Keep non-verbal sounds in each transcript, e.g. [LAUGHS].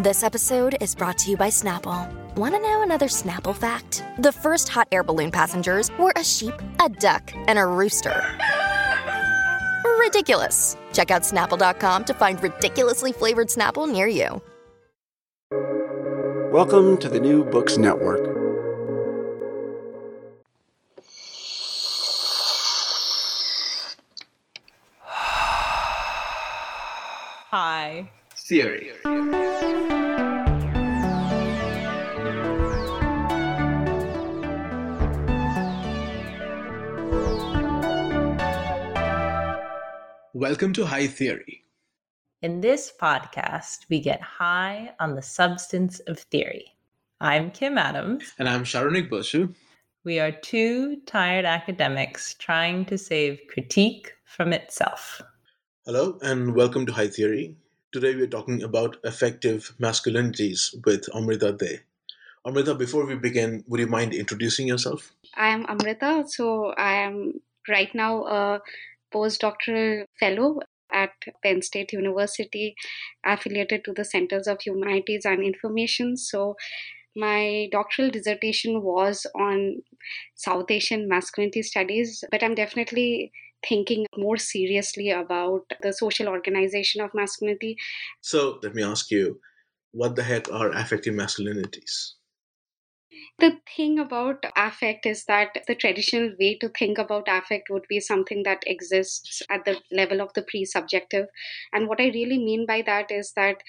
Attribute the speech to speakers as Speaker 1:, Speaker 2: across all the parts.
Speaker 1: This episode is brought to you by Snapple. Want to know another Snapple fact? The first hot air balloon passengers were a sheep, a duck, and a rooster. Ridiculous. Check out snapple.com to find ridiculously flavored Snapple near you.
Speaker 2: Welcome to the New Books Network.
Speaker 3: Hi.
Speaker 4: Theory. Welcome to High Theory.
Speaker 3: In this podcast, we get high on the substance of theory. I'm Kim Adams.
Speaker 4: And I'm Saronik Bosu.
Speaker 3: We are two tired academics trying to save critique from itself.
Speaker 4: Hello, and welcome to High Theory. Today we're talking about affective masculinities with Amrita De. Amrita, before we begin, would you mind introducing yourself?
Speaker 5: I am Amrita. So I am right now a postdoctoral fellow at Penn State University, affiliated to the Centers of Humanities and Information. So my doctoral dissertation was on South Asian masculinity studies, but I'm definitely thinking more seriously about the social organization of masculinity.
Speaker 4: So let me ask you, what the heck are affective masculinities?
Speaker 5: The thing about affect is that the traditional way to think about affect would be something that exists at the level of the pre subjective. And what I really mean by that is that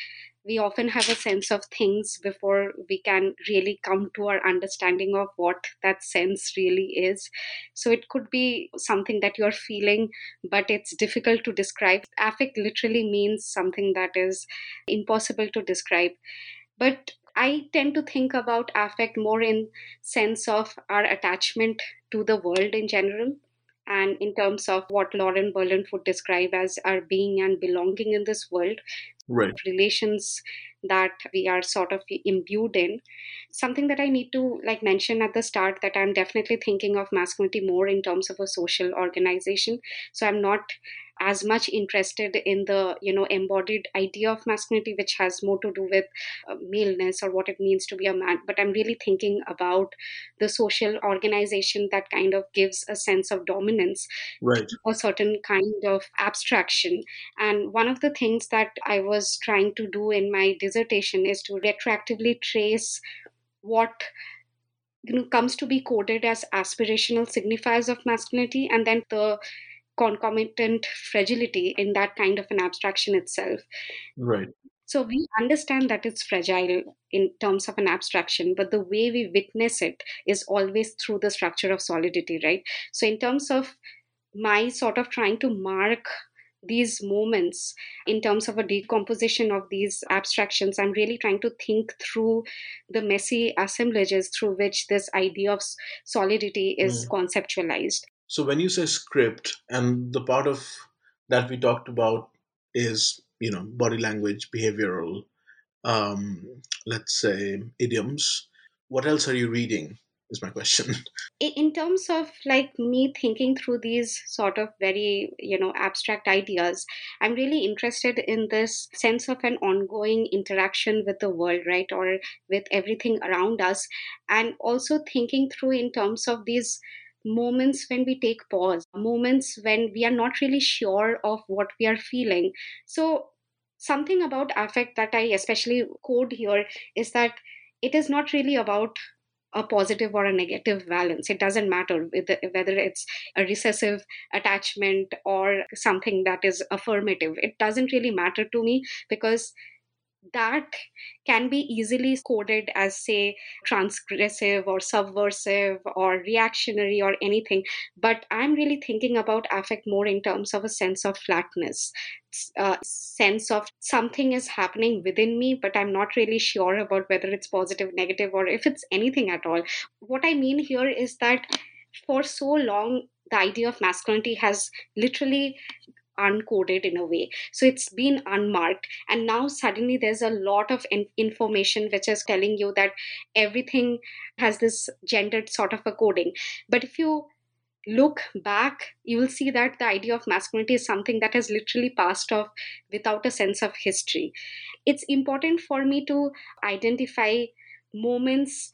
Speaker 5: we often have a sense of things before we can really come to our understanding of what that sense really is. So it could be something that you're feeling, but it's difficult to describe. Affect literally means something that is impossible to describe. But I tend to think about affect more in sense of our attachment to the world in general and in terms of what Lauren Berlant would describe as our being and belonging in this world.
Speaker 4: Right.
Speaker 5: relations that we are sort of imbued in. Something that i need to like mention at the start that i'm definitely thinking of masculinity more in terms of a social organization. So i'm not as much interested in the you know embodied idea of masculinity which has more to do with uh, maleness or what it means to be a man. But i'm really thinking about the social organization that kind of gives a sense of dominance
Speaker 4: right.
Speaker 5: a certain kind of abstraction. And one of the things that i was trying to do in my dissertation is to retroactively trace what you know, comes to be coded as aspirational signifiers of masculinity and then the concomitant fragility in that kind of an abstraction itself.
Speaker 4: Right.
Speaker 5: So we understand that it's fragile in terms of an abstraction, but the way we witness it is always through the structure of solidity, right? So, in terms of my sort of trying to mark these moments in terms of a decomposition of these abstractions i'm really trying to think through the messy assemblages through which this idea of solidity is mm. conceptualized
Speaker 4: so when you say script, and the part of that we talked about is you know body language, behavioral, um, let's say idioms. What else are you reading? Is my question. [LAUGHS]
Speaker 5: In terms of like me thinking through these sort of very you know abstract ideas, I'm really interested in this sense of an ongoing interaction with the world, right, or with everything around us, and also thinking through in terms of these moments when we take pause, moments when we are not really sure of what we are feeling. So, something about affect that I especially code here is that it is not really about a positive or a negative balance. It doesn't matter whether it's a recessive attachment or something that is affirmative. It doesn't really matter to me because that can be easily coded as, say, transgressive or subversive or reactionary or anything. But I'm really thinking about affect more in terms of a sense of flatness, a uh, sense of something is happening within me, but I'm not really sure about whether it's positive, negative, or if it's anything at all. What I mean here is that for so long, the idea of masculinity has literally uncoded in a way. So it's been unmarked. And now suddenly there's a lot of in- information which is telling you that everything has this gendered sort of a coding. But if you look back you will see that the idea of masculinity is something that has literally passed off without a sense of history. It's important for me to identify moments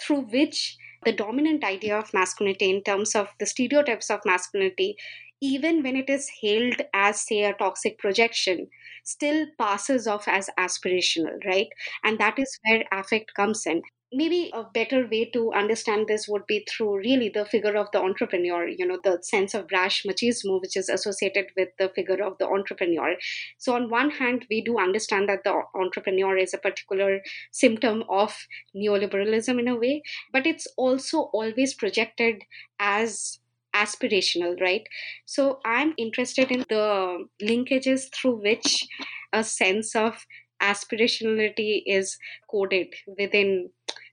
Speaker 5: through which the dominant idea of masculinity in terms of the stereotypes of masculinity even when it is hailed as, say, a toxic projection, still passes off as aspirational, right? And that is where affect comes in. Maybe a better way to understand this would be through really the figure of the entrepreneur, you know, the sense of brash machismo, which is associated with the figure of the entrepreneur. So, on one hand, we do understand that the entrepreneur is a particular symptom of neoliberalism in a way, but it's also always projected as aspirational, right? So I'm interested in the linkages through which a sense of aspirationality is coded within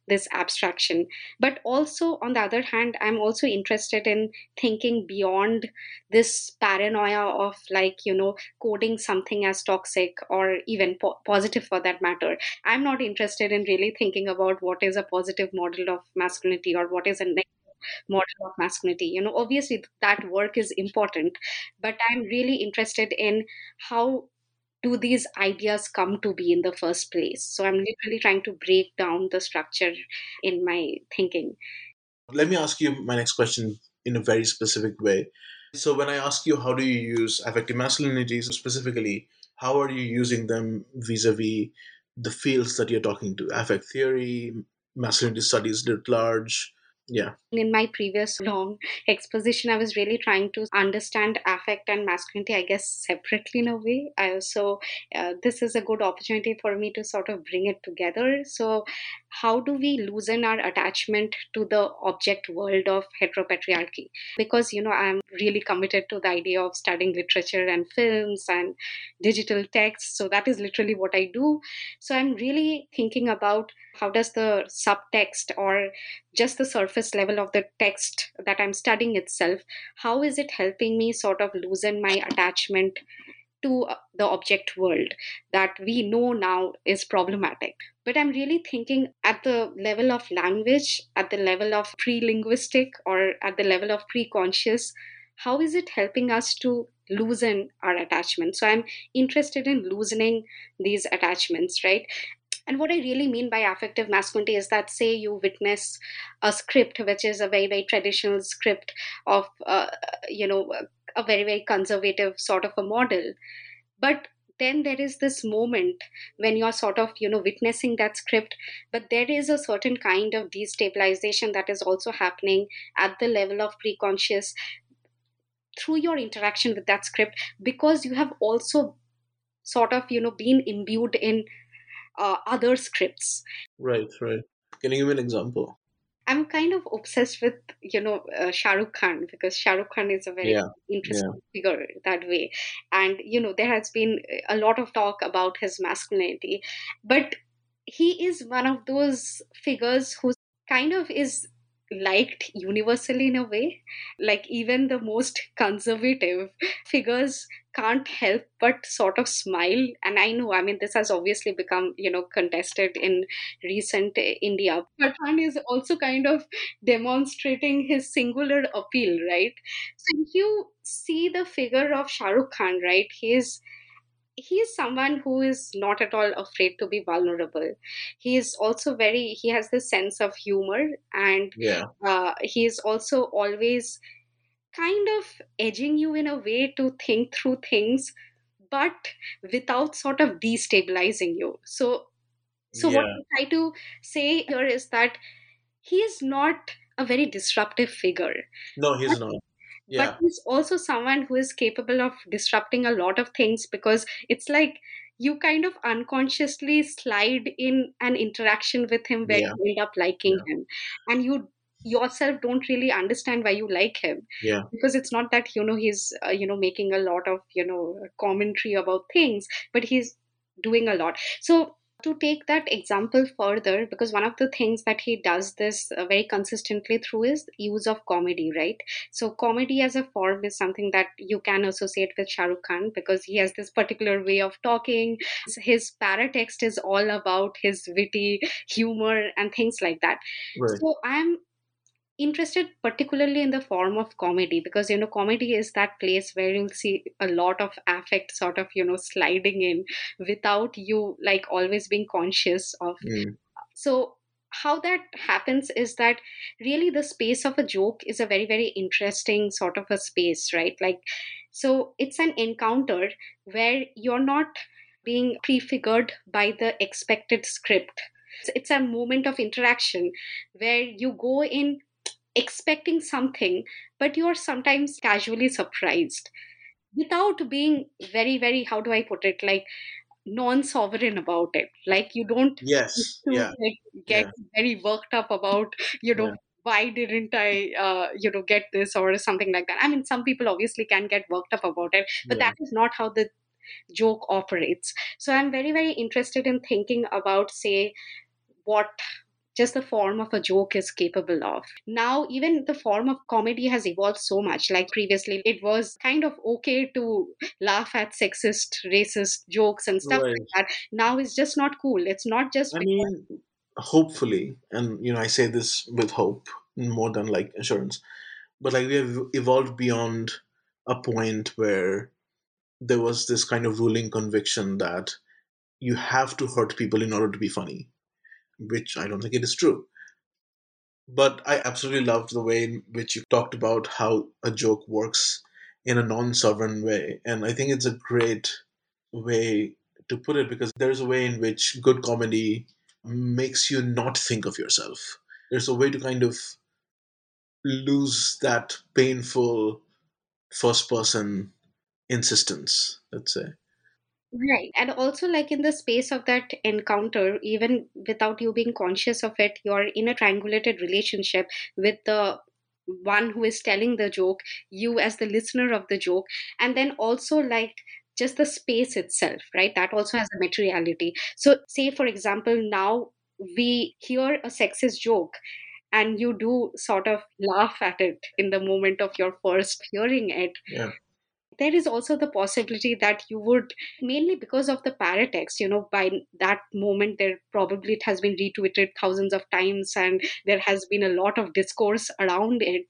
Speaker 5: this abstraction but also on the other hand i'm also interested in thinking beyond this paranoia of like you know coding something as toxic or even po- positive for that matter i'm not interested in really thinking about what is a positive model of masculinity or what is a negative model of masculinity. You know obviously that work is important but i'm really interested in how do these ideas come to be in the first place? So i'm literally trying to break down the structure in my thinking.
Speaker 4: Let me ask you my next question in a very specific way. So when i ask you how do you use affective masculinities specifically how are you using them vis-a-vis the fields that you're talking to? Affect theory masculinity studies writ large yeah.
Speaker 5: In my previous long exposition i was really trying to understand affect and masculinity i guess separately in a way. I also uh, this is a good opportunity for me to sort of bring it together. So how do we loosen our attachment to the object world of heteropatriarchy? Because you know i'm really committed to the idea of studying literature and films and digital text so that is literally what i do. So i'm really thinking about how does the subtext or just the surface level of the text that i'm studying itself how is it helping me sort of loosen my attachment to uh, the object world that we know now is problematic. But I'm really thinking at the level of language, at the level of pre linguistic, or at the level of pre conscious, how is it helping us to loosen our attachment? So I'm interested in loosening these attachments, right? And what I really mean by affective masculinity is that, say, you witness a script, which is a very, very traditional script of, uh, you know, a very, very conservative sort of a model. But then there is this moment when you're sort of you know witnessing that script but there is a certain kind of destabilization that is also happening at the level of preconscious through your interaction with that script because you have also sort of you know been imbued in uh, other scripts.
Speaker 4: Right, right. Can you give me an example?
Speaker 5: I'm kind of obsessed with you know uh, Shah Rukh Khan because Shah Rukh Khan is a very
Speaker 4: Yeah,
Speaker 5: interesting
Speaker 4: yeah.
Speaker 5: figure that way, and you know there has been a lot of talk about his masculinity, but he is one of those figures who kind of is liked universally in a way like even the most conservative figures can't help but sort of smile. And i know i mean this has obviously become you know contested in recent uh, india. But Khan is also kind of demonstrating his singular appeal right? So if you see the figure of Shah Rukh Khan right he is he is someone who is not at all afraid to be vulnerable. He is also very he has this sense of humor and
Speaker 4: Yeah,
Speaker 5: uh, he is also always kind of edging you in a way to think through things but without sort of destabilizing you. So so what i try to say here is that he is not a very disruptive figure.
Speaker 4: No, he's
Speaker 5: but
Speaker 4: not.
Speaker 5: but he's also someone who is capable of disrupting a lot of things because it's like you kind of unconsciously slide in an interaction with him where
Speaker 4: Yeah.
Speaker 5: you end up liking him. And you yourself don't really understand why you like him.
Speaker 4: Yeah.
Speaker 5: because it's not that you know he's uh, you know making a lot of you know commentary about things but he's doing a lot. So to take that example further because one of the things that he does this uh, very consistently through is use of comedy right? So comedy as a form is something that you can associate with Shah Rukh Khan because he has this particular way of talking. His paratext is all about his witty humor and things like that.
Speaker 4: Right.
Speaker 5: so i'm interested particularly in the form of comedy because you know comedy is that place where you'll see a lot of affect sort of you know sliding in without you like always being conscious of.
Speaker 4: Mm.
Speaker 5: so how that happens is that really the space of a joke is a very very interesting sort of a space right? Like so it's an encounter where you're not being prefigured by the expected script. It's, it's a moment of interaction where you go in expecting something but you're sometimes casually surprised without being very very how do i put it like non-sovereign about it like you don't
Speaker 4: Yes. Yeah.
Speaker 5: like get
Speaker 4: Yeah.
Speaker 5: very worked up about you know
Speaker 4: Yeah.
Speaker 5: why didn't i uh, you know get this or something like that i mean some people obviously can get worked up about it but
Speaker 4: Yeah.
Speaker 5: that is not how the joke operates so i'm very very interested in thinking about say what just the form of a joke is capable of. Now, even the form of comedy has evolved so much. Like previously, it was kind of okay to laugh at sexist, racist jokes and stuff
Speaker 4: Right.
Speaker 5: like that. Now it's just not cool. It's not just
Speaker 4: I mean, hopefully, and you know, I say this with hope more than like assurance, but like we have evolved beyond a point where there was this kind of ruling conviction that you have to hurt people in order to be funny, which I don't think it is true. But I absolutely loved the way in which you talked about how a joke works in a non sovereign way. And I think it's a great way to put it because there's a way in which good comedy makes you not think of yourself. There's a way to kind of lose that painful first person insistence, let's say.
Speaker 5: Right. And also, like in the space of that encounter, even without you being conscious of it, you're in a triangulated relationship with the one who is telling the joke, you as the listener of the joke, and then also like just the space itself, right? That also has a materiality. So, say for example, now we hear a sexist joke and you do sort of laugh at it in the moment of your first hearing it
Speaker 4: Yeah.
Speaker 5: There is also the possibility that you would mainly because of the paratext you know by that moment there probably it has been retweeted thousands of times and there has been a lot of discourse around it.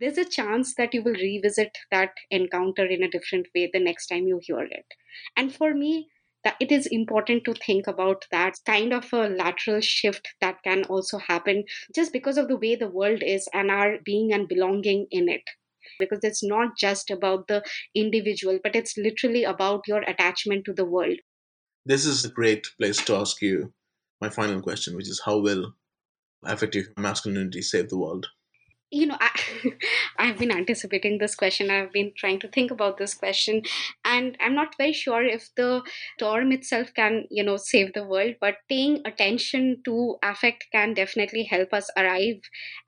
Speaker 5: There's a chance that you will revisit that encounter in a different way the next time you hear it. And for me that it is important to think about that kind of a lateral shift that can also happen just because of the way the world is and our being and belonging in it because it's not just about the individual but it's literally about your attachment to the world
Speaker 4: This is a great place to ask you my final question, which is how will affective masculinity save the world?
Speaker 5: You know I, [LAUGHS] i've been anticipating this question. I've been trying to think about this question. And i'm not very sure if the term itself can you know save the world but paying attention to affect can definitely help us arrive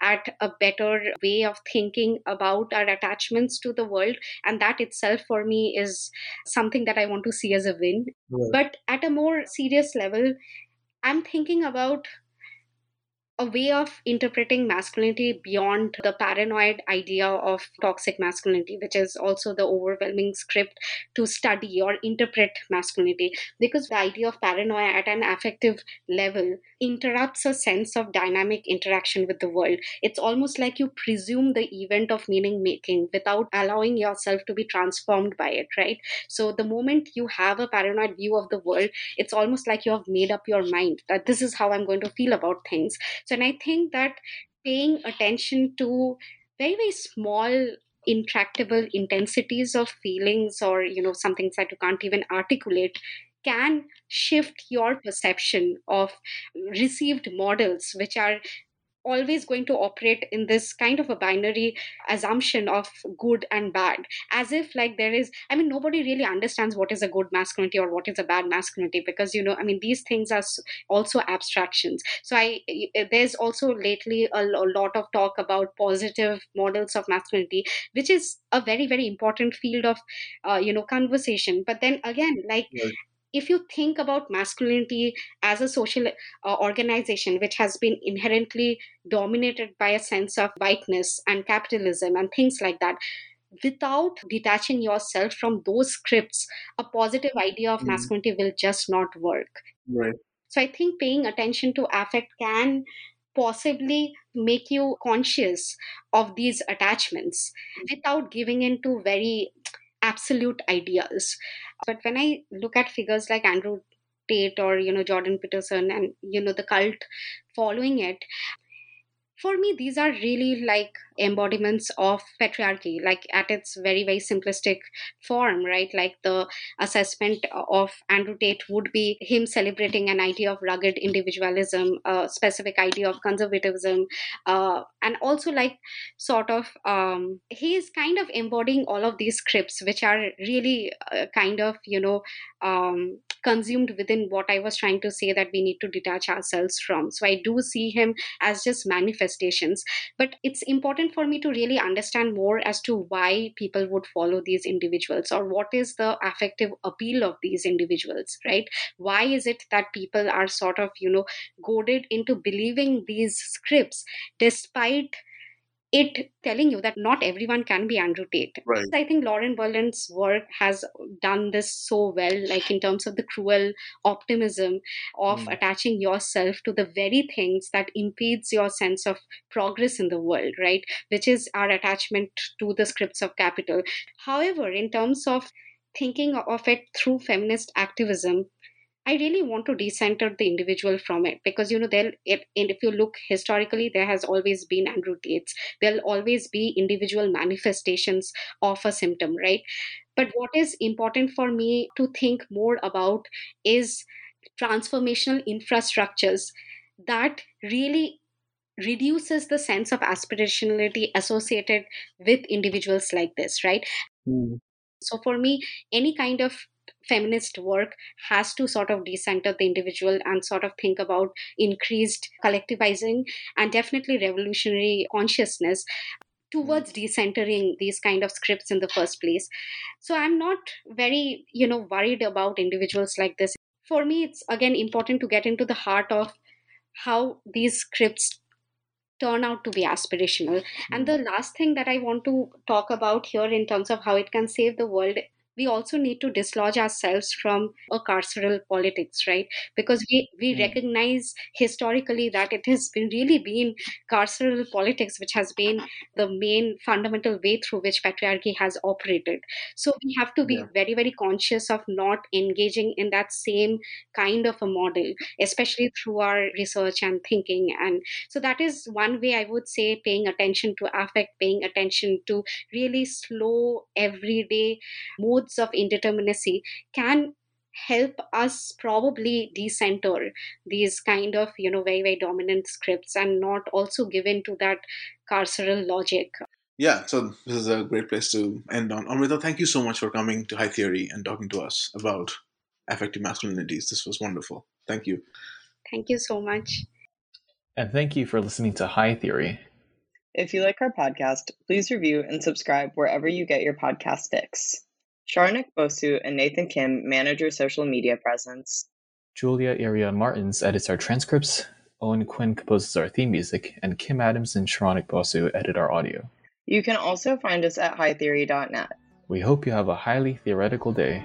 Speaker 5: at a better way of thinking about our attachments to the world. And that itself for me is something that i want to see as a win.
Speaker 4: Right.
Speaker 5: but at a more serious level i'm thinking about a way of interpreting masculinity beyond the paranoid idea of toxic masculinity, which is also the overwhelming script to study or interpret masculinity. Because the idea of paranoia at an affective level interrupts a sense of dynamic interaction with the world. It's almost like you presume the event of meaning making without allowing yourself to be transformed by it, right? So the moment you have a paranoid view of the world, it's almost like you have made up your mind that this is how I'm going to feel about things. So, and I think that paying attention to very, very small, intractable intensities of feelings or, you know, some things that you can't even articulate can shift your perception of received models, which are always going to operate in this kind of a binary assumption of good and bad. As if like there is i mean nobody really understands what is a good masculinity or what is a bad masculinity because you know i mean these things are also abstractions. So i there's also lately a, a lot of talk about positive models of masculinity which is a very very important field of uh, you know conversation. But then again like yes if you think about masculinity as a social uh, organization which has been inherently dominated by a sense of whiteness and capitalism and things like that without detaching yourself from those scripts a positive idea of mm. masculinity will just not work.
Speaker 4: Right.
Speaker 5: So i think paying attention to affect can possibly make you conscious of these attachments without giving into very absolute ideas but when I look at figures like Andrew Tate or you know Jordan Peterson and you know the cult following it, for me these are really like embodiments of patriarchy like at its very very simplistic form right? Like the assessment of andrew tate would be him celebrating an idea of rugged individualism a specific idea of conservatism uh, and also like sort of um, he is kind of embodying all of these scripts which are really uh, kind of you know um, consumed within what i was trying to say that we need to detach ourselves from. So i do see him as just manifestations. But it's important for me to really understand more as to why people would follow these individuals or what is the affective appeal of these individuals right? Why is it that people are sort of you know goaded into believing these scripts despite it telling you that not everyone can be Andrew Tate.
Speaker 4: Right.
Speaker 5: I think Lauren Berlant's work has done this so well, like in terms of the cruel optimism of mm. attaching yourself to the very things that impedes your sense of progress in the world, right? Which is our attachment to the scripts of capital. However, in terms of thinking of it through feminist activism, I really want to decenter the individual from it because you know there it, and if you look historically there has always been Andrew Tate's there'll always be individual manifestations of a symptom right? But what is important for me to think more about is transformational infrastructures that really reduces the sense of aspirationality associated with individuals like this right? Mm. so for me any kind of feminist work has to sort of decenter the individual and sort of think about increased collectivizing and definitely revolutionary consciousness towards hmm. decentering these kind of scripts in the first place. So i'm not very you know worried about individuals like this. For me it's again important to get into the heart of how these scripts turn out to be aspirational. And hmm. the last thing that i want to talk about here in terms of how it can save the world we also need to dislodge ourselves from a carceral politics right because we we mm. recognize historically that it has been really been carceral politics which has been the main fundamental way through which patriarchy has operated so we have to be yeah. very very conscious of not engaging in that same kind of a model especially through our research and thinking and so that is one way i would say paying attention to affect paying attention to really slow everyday modes modes of indeterminacy can help us probably decenter these kind of you know very very dominant scripts and not also give in to that carceral logic.
Speaker 4: Yeah so this is a great place to end on. Amrita thank you so much for coming to high theory and talking to us about affective masculinities. This was wonderful. Thank you.
Speaker 5: Thank you so much.
Speaker 6: And thank you for listening to high theory.
Speaker 7: If you like our podcast please review and subscribe wherever you get your podcast fix Saronik Bosu and Nathan Kim manage our social media presence.
Speaker 6: Julia Iria Martins edits our transcripts, Owen Quinn composes our theme music, and Kim Adams and Saronik Bosu edit our audio.
Speaker 7: You can also find us at hightheory.net.
Speaker 6: We hope you have a highly theoretical day.